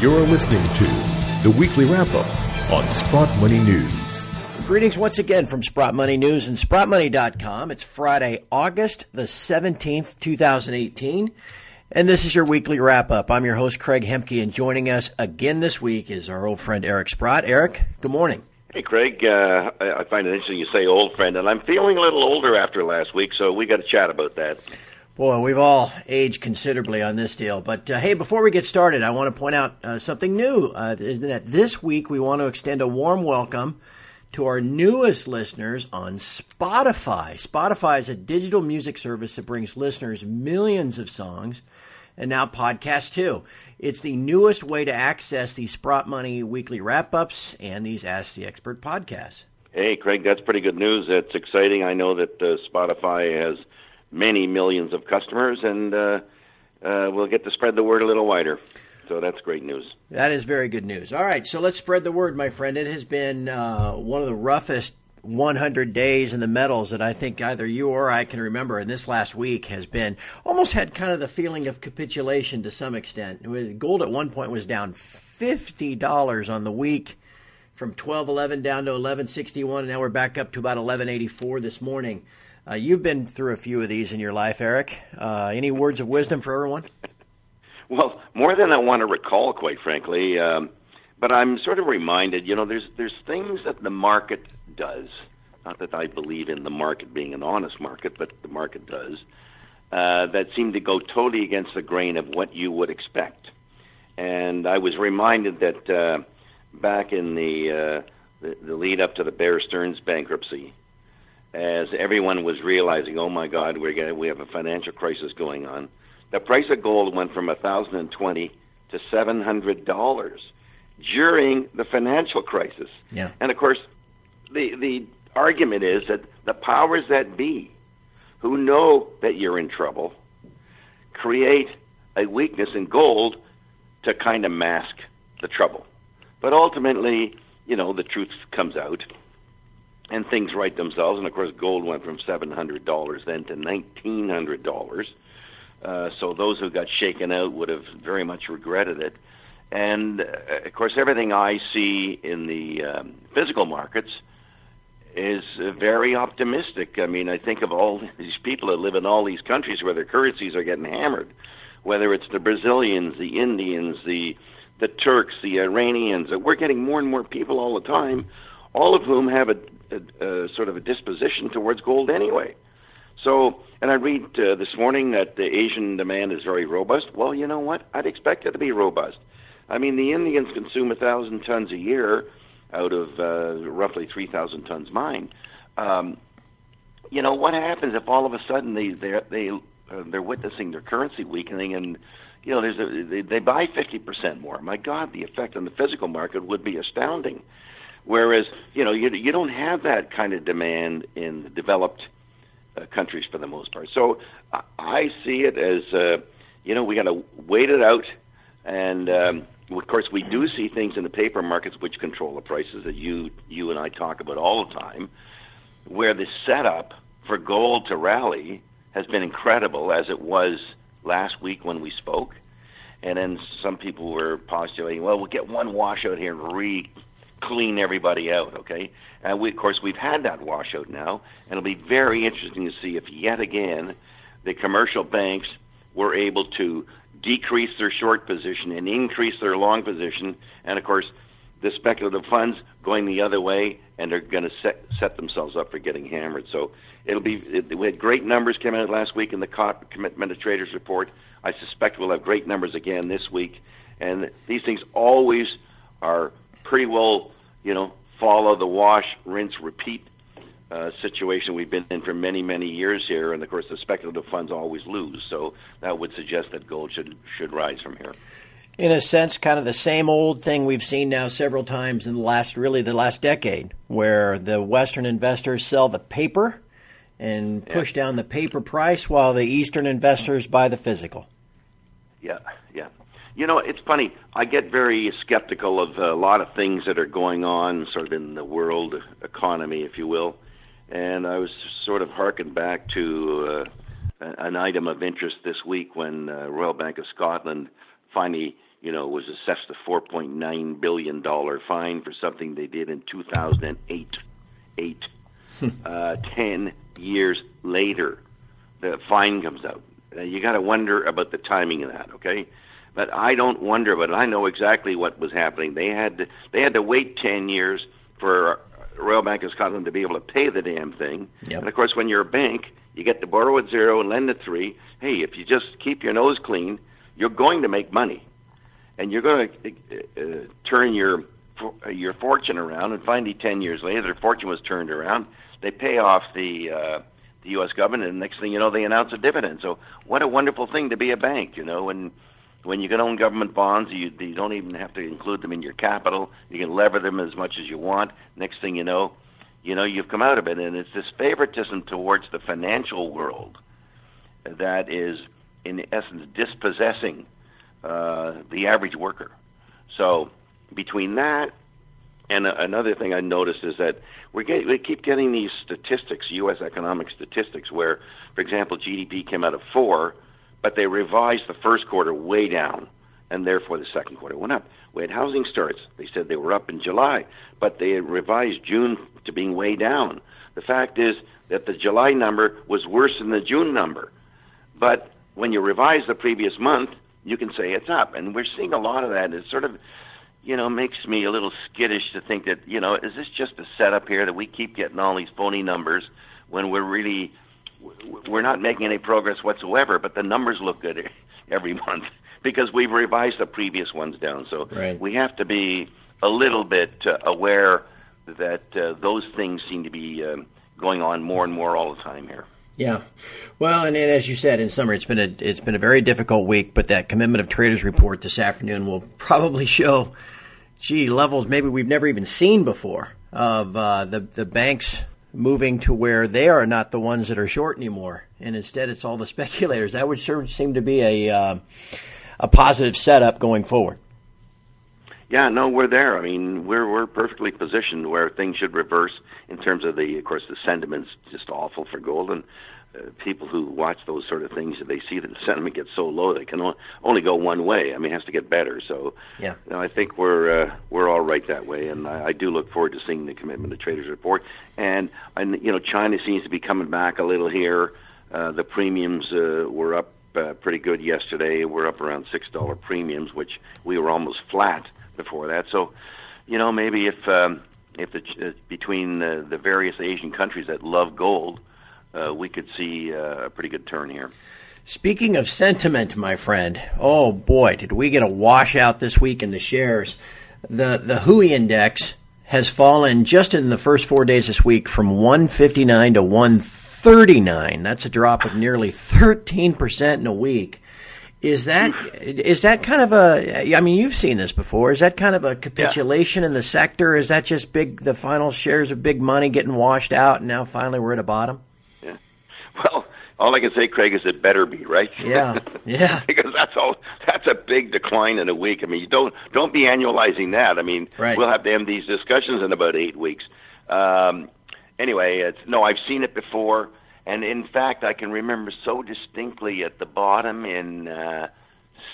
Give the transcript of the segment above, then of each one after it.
You're listening to the weekly wrap up on Sprott Money News. Greetings once again from Sprott Money News and SprottMoney.com. It's Friday, August the 17th, 2018. And this is your weekly wrap up. I'm your host, Craig Hemke, and joining us again this week is our old friend Eric Sprott. Eric, good morning. Hey, Craig. Uh, I find it interesting you say old friend, and I'm feeling a little older after last week, so we got to chat about that. Boy, we've all aged considerably on this deal. But uh, hey, before we get started, I want to point out uh, something new. Uh, is that this week we want to extend a warm welcome to our newest listeners on Spotify. Spotify is a digital music service that brings listeners millions of songs and now podcasts too. It's the newest way to access the Sprott Money weekly wrap ups and these Ask the Expert podcasts. Hey, Craig, that's pretty good news. That's exciting. I know that uh, Spotify has many millions of customers, and uh, uh, we'll get to spread the word a little wider. So that's great news. That is very good news. All right, so let's spread the word, my friend. It has been uh, one of the roughest 100 days in the metals that I think either you or I can remember. And this last week has been almost had kind of the feeling of capitulation to some extent. Gold at one point was down $50 on the week from 1211 down to 1161 and now we're back up to about 1184 this morning uh, you've been through a few of these in your life, Eric. Uh, any words of wisdom for everyone? Well, more than I want to recall, quite frankly. Um, but I'm sort of reminded, you know, there's there's things that the market does. Not that I believe in the market being an honest market, but the market does. Uh, that seem to go totally against the grain of what you would expect. And I was reminded that uh, back in the, uh, the the lead up to the Bear Stearns bankruptcy, as everyone was realizing, oh my God, we're getting, we have a financial crisis going on. The price of gold went from 1020 to $700 during the financial crisis. Yeah. And of course, the, the argument is that the powers that be, who know that you're in trouble, create a weakness in gold to kind of mask the trouble. But ultimately, you know, the truth comes out and things right themselves. And of course, gold went from seven hundred dollars then to nineteen hundred dollars. Uh, so those who got shaken out would have very much regretted it. And uh, of course, everything I see in the um, physical markets is uh, very optimistic. I mean, I think of all these people that live in all these countries where their currencies are getting hammered, whether it's the Brazilians, the Indians, the the Turks, the Iranians. We're getting more and more people all the time, all of whom have a a, a sort of a disposition towards gold anyway. So, and I read uh, this morning that the Asian demand is very robust. Well, you know what? I'd expect it to be robust. I mean, the Indians consume a thousand tons a year out of uh, roughly three thousand tons mined. Um, you know what happens if all of a sudden they they they uh, they're witnessing their currency weakening and you know there's a, they, they buy fifty percent more. My God, the effect on the physical market would be astounding. Whereas, you know, you, you don't have that kind of demand in the developed uh, countries for the most part. So I, I see it as, uh, you know, we got to wait it out. And um, of course, we do see things in the paper markets which control the prices that you you and I talk about all the time, where the setup for gold to rally has been incredible, as it was last week when we spoke. And then some people were postulating, well, we'll get one washout here and re clean everybody out, okay? And we, of course, we've had that washout now, and it'll be very interesting to see if yet again the commercial banks were able to decrease their short position and increase their long position, and of course, the speculative funds going the other way, and they're going to set set themselves up for getting hammered. So it'll be. It, we had great numbers come out last week in the Commitment of Traders report. I suspect we'll have great numbers again this week, and these things always are pretty well, you know, follow the wash, rinse, repeat uh, situation we've been in for many, many years here. And of course, the speculative funds always lose. So that would suggest that gold should should rise from here. In a sense, kind of the same old thing we've seen now several times in the last, really, the last decade, where the Western investors sell the paper and push yeah. down the paper price while the Eastern investors buy the physical. Yeah, yeah. You know, it's funny. I get very skeptical of a lot of things that are going on, sort of in the world economy, if you will. And I was sort of harkened back to uh, an item of interest this week when uh, Royal Bank of Scotland finally you know, was assessed a 4.9 billion dollar fine for something they did in 2008. Eight, uh, ten years later, the fine comes out. Uh, you got to wonder about the timing of that, okay? But I don't wonder, but I know exactly what was happening. They had to, they had to wait ten years for Royal Bank of Scotland to be able to pay the damn thing. Yep. And of course, when you're a bank, you get to borrow at zero and lend at three. Hey, if you just keep your nose clean, you're going to make money, and you're going to uh, turn your your fortune around. And finally, ten years later, their fortune was turned around. They pay off the uh, the U.S. government, and next thing you know, they announce a dividend. So, what a wonderful thing to be a bank, you know, and when you can own government bonds, you, you don't even have to include them in your capital. You can lever them as much as you want. Next thing you know, you know you've come out of it, and it's this favoritism towards the financial world that is, in essence, dispossessing uh, the average worker. So between that and uh, another thing I noticed is that we get, we keep getting these statistics, U.S. economic statistics, where, for example, GDP came out of four but they revised the first quarter way down, and therefore the second quarter went up. We had housing starts. They said they were up in July, but they revised June to being way down. The fact is that the July number was worse than the June number. But when you revise the previous month, you can say it's up. And we're seeing a lot of that. It sort of, you know, makes me a little skittish to think that, you know, is this just a setup here that we keep getting all these phony numbers when we're really we're not making any progress whatsoever, but the numbers look good every month because we've revised the previous ones down. So right. we have to be a little bit uh, aware that uh, those things seem to be um, going on more and more all the time here. Yeah, well, and, and, as you said, in summer, it's been a it's been a very difficult week. But that commitment of traders report this afternoon will probably show, gee, levels maybe we've never even seen before of uh, the the banks moving to where they are not the ones that are short anymore, and instead it's all the speculators. That would sure seem to be a uh, a positive setup going forward. Yeah, no, we're there. I mean, we're we're perfectly positioned where things should reverse in terms of the, of course, the sentiment's just awful for gold, and uh, people who watch those sort of things, they see that the sentiment gets so low, they can only go one way. I mean, it has to get better. So, yeah, you know, I think we're uh, we're all right that way, and I, I do look forward to seeing the commitment of traders report. And and you know, China seems to be coming back a little here. Uh, the premiums uh, were up uh, pretty good yesterday. We're up around six dollar premiums, which we were almost flat before that. So, you know, maybe if um, if the, uh, between the, the various Asian countries that love gold uh, we could see uh, a pretty good turn here. Speaking of sentiment, my friend, oh boy, did we get a washout this week in the shares. The the Hui index has fallen just in the first four days this week from 159 to 139. That's a drop of nearly 13 percent in a week. Is that is that kind of a? I mean, you've seen this before. Is that kind of a capitulation yeah. in the sector? Is that just big? The final shares of big money getting washed out, and now finally we're at a bottom. Well, all I can say, Craig, is it better be right. Yeah, yeah. because that's all. That's a big decline in a week. I mean, you don't don't be annualizing that. I mean, right. we'll have to end these discussions in about eight weeks. Um, anyway, it's no. I've seen it before, and in fact, I can remember so distinctly at the bottom in uh,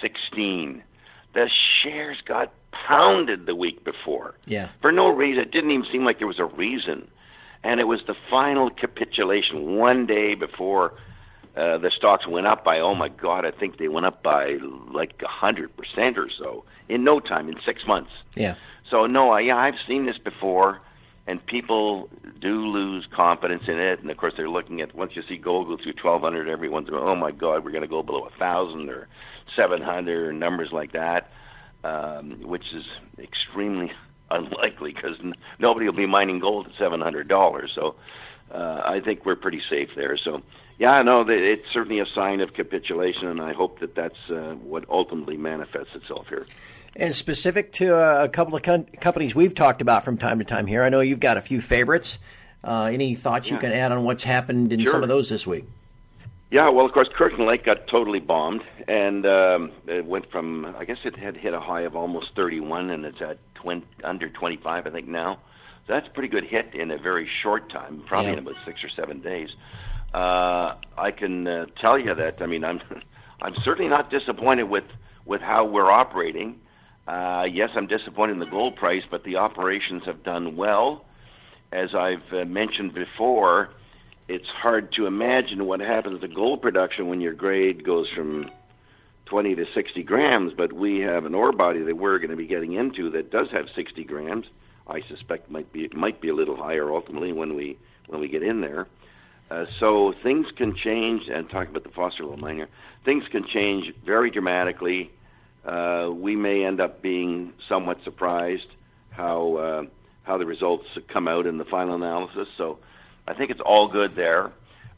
sixteen, the shares got pounded the week before. Yeah. For no reason. It didn't even seem like there was a reason and it was the final capitulation one day before uh, the stocks went up by oh my god I think they went up by like a hundred percent or so in no time in six months. Yeah. So no, I, yeah, I've seen this before, and people do lose confidence in it. And of course, they're looking at once you see gold go through twelve hundred, everyone's going, oh my god, we're going to go below a thousand or seven hundred or numbers like that, um, which is extremely unlikely because n- nobody will be mining gold at seven hundred dollars. So uh, I think we're pretty safe there. So yeah, no, it's certainly a sign of capitulation, and I hope that that's uh, what ultimately manifests itself here. And specific to a couple of com- companies we've talked about from time to time here, I know you've got a few favorites. Uh, any thoughts yeah. you can add on what's happened in sure. some of those this week? Yeah, well, of course, Kirkland Lake got totally bombed, and um, it went from I guess it had hit a high of almost 31, and it's at 20, under 25, I think now. So that's a pretty good hit in a very short time, probably yeah. in about six or seven days. Uh, I can uh, tell you that I mean I'm I'm certainly not disappointed with with how we're operating. Uh, yes, I'm disappointed in the gold price, but the operations have done well. As I've uh, mentioned before, it's hard to imagine what happens to gold production when your grade goes from 20 to 60 grams, but we have an ore body that we're going to be getting into that does have 60 grams. I suspect might be might be a little higher ultimately when we when we get in there. Uh, so things can change. And talking about the Fosterville miner, things can change very dramatically. Uh, we may end up being somewhat surprised how uh, how the results come out in the final analysis. So I think it's all good there.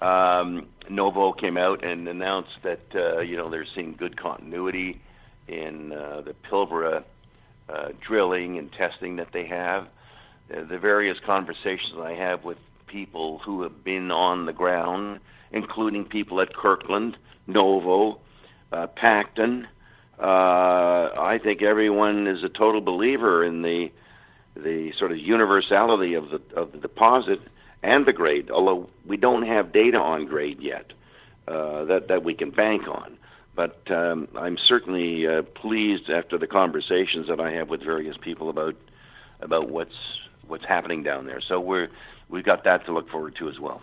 Um, Novo came out and announced that uh, you know they're seeing good continuity in uh, the Pilbara uh, drilling and testing that they have. Uh, the various conversations I have with people who have been on the ground, including people at Kirkland, Novo, uh, Pacton. Uh, I think everyone is a total believer in the the sort of universality of the of the deposit and the grade. Although we don't have data on grade yet uh, that that we can bank on. But um, I'm certainly uh, pleased after the conversations that I have with various people about about what's what's happening down there. So we're we've got that to look forward to as well.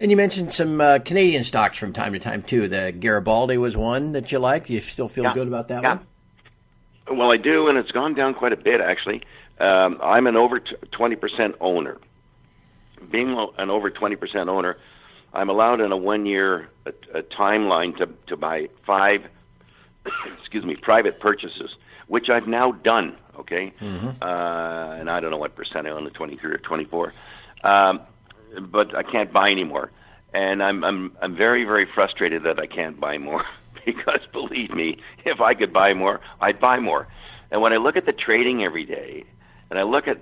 And you mentioned some uh, Canadian stocks from time to time too. The Garibaldi was one that you like. You still feel yeah. good about that yeah. one? Well, I do, and it's gone down quite a bit actually. Um, I'm an over twenty percent owner. Being an over twenty percent owner, I'm allowed in a one year a, a timeline to to buy five, excuse me, private purchases, which I've now done. Okay, mm-hmm. uh, and I don't know what percent I own, the 23 or 24, um, but I can't buy anymore, and I'm I'm I'm very very frustrated that I can't buy more because believe me, if I could buy more, I'd buy more. And when I look at the trading every day, and I look at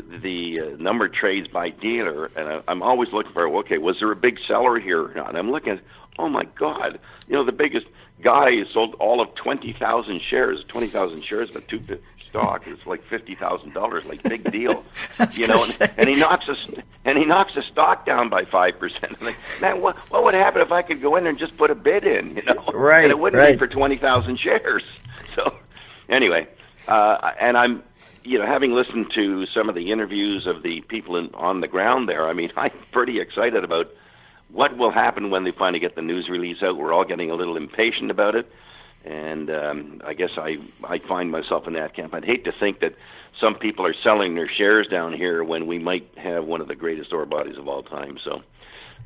the uh, number of trades by dealer, and I, I'm always looking for okay, was there a big seller here or not? I'm looking oh my God, you know the biggest guy sold all of twenty thousand shares, twenty thousand shares, but two stock is like fifty thousand dollars, like big deal, you know. And, and he knocks us, and he knocks the stock down by five percent. Like, man, what what would happen if I could go in there and just put a bid in, you know? Right, and it wouldn't right. be for twenty thousand shares. So, anyway, uh, and I'm you know, having listened to some of the interviews of the people in, on the ground there, I mean, I'm pretty excited about what will happen when they finally get the news release out. We're all getting a little impatient about it, and um, I guess I I find myself in that camp. I'd hate to think that some people are selling their shares down here when we might have one of the greatest ore bodies of all time. So,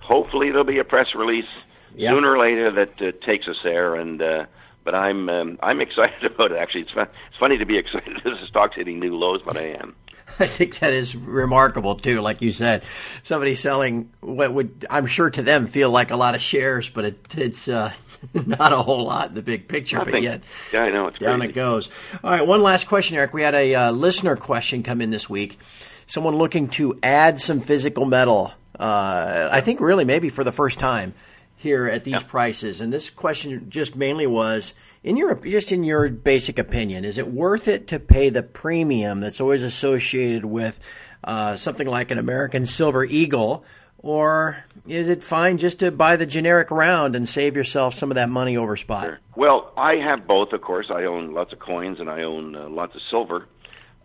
hopefully, there'll be a press release yep. sooner or later that uh, takes us there, and. Uh, but I'm um, I'm excited about it. Actually, it's fun, it's funny to be excited as the stock's hitting new lows, but I am. I think that is remarkable too. Like you said, somebody selling what would I'm sure to them feel like a lot of shares, but it, it's uh, not a whole lot in the big picture. But yet, yeah, I know it's down crazy. it goes. All right, one last question, Eric. We had a uh, listener question come in this week. Someone looking to add some physical metal. Uh, I think really maybe for the first time here at these Yeah. prices. And this question just mainly was in your just in your basic opinion, is it worth it to pay the premium that's always associated with uh, something like an American Silver Eagle, or is it fine just to buy the generic round and save yourself some of that money over spot? Sure. Well, I have both, of course. I own lots of coins and I own uh, lots of silver.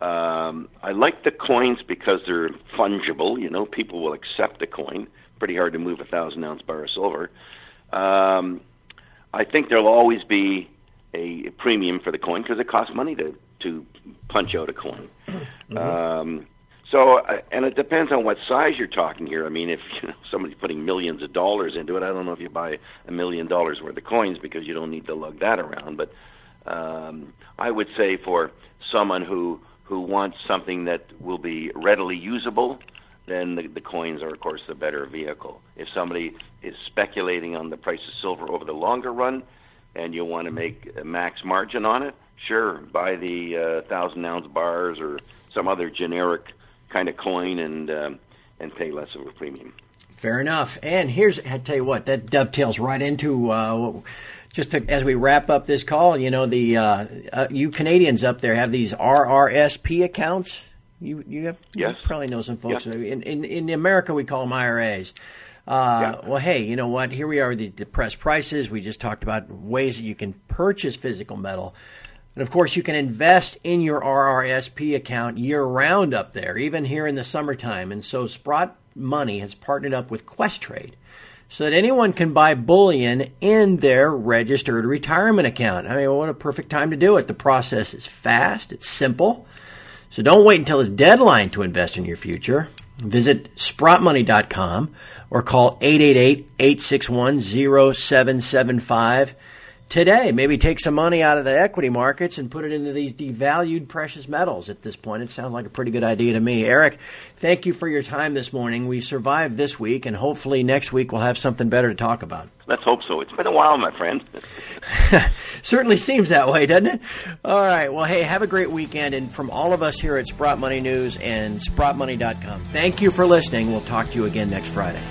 Um, I like the coins because they're fungible. You know, people will accept the coin. Pretty hard to move a thousand ounce bar of silver. Um, I think there'll always be a premium for the coin because it costs money to to punch out a coin. Um, so, uh, and it depends on what size you're talking here. I mean, if you know, somebody's putting millions of dollars into it, I don't know if you buy a million dollars worth of coins because you don't need to lug that around. But um, I would say for someone who who wants something that will be readily usable, then the, the coins are, of course, the better vehicle. If somebody is speculating on the price of silver over the longer run, and you want to make a max margin on it, sure, buy the uh, thousand ounce bars or some other generic kind of coin and um, and pay less of a premium. Fair enough. And here's, I tell you what, that dovetails right into uh, just to, as we wrap up this call. You know, the uh, uh, you Canadians up there have these RRSP accounts. You you, have, Yes. you probably know some folks. Yes. In, in in America, we call them IRAs. Uh, yeah. Well, hey, you know what? Here we are with the depressed prices. We just talked about ways that you can purchase physical metal. And of course, you can invest in your RRSP account year round up there, even here in the summertime. And so Sprott Money has partnered up with Questrade so that anyone can buy bullion in their registered retirement account. I mean, what a perfect time to do it. The process is fast, it's simple. So don't wait until the deadline to invest in your future. Visit sprottmoney.com or call 888 861 0775 today. Maybe take some money out of the equity markets and put it into these devalued precious metals at this point. It sounds like a pretty good idea to me. Eric, thank you for your time this morning. We survived this week, and hopefully next week we'll have something better to talk about. Let's hope so. It's been a while, my friend. Certainly seems that way, doesn't it? All right. Well, hey, have a great weekend. And from all of us here at Sprott Money News and SprottMoney.com, thank you for listening. We'll talk to you again next Friday.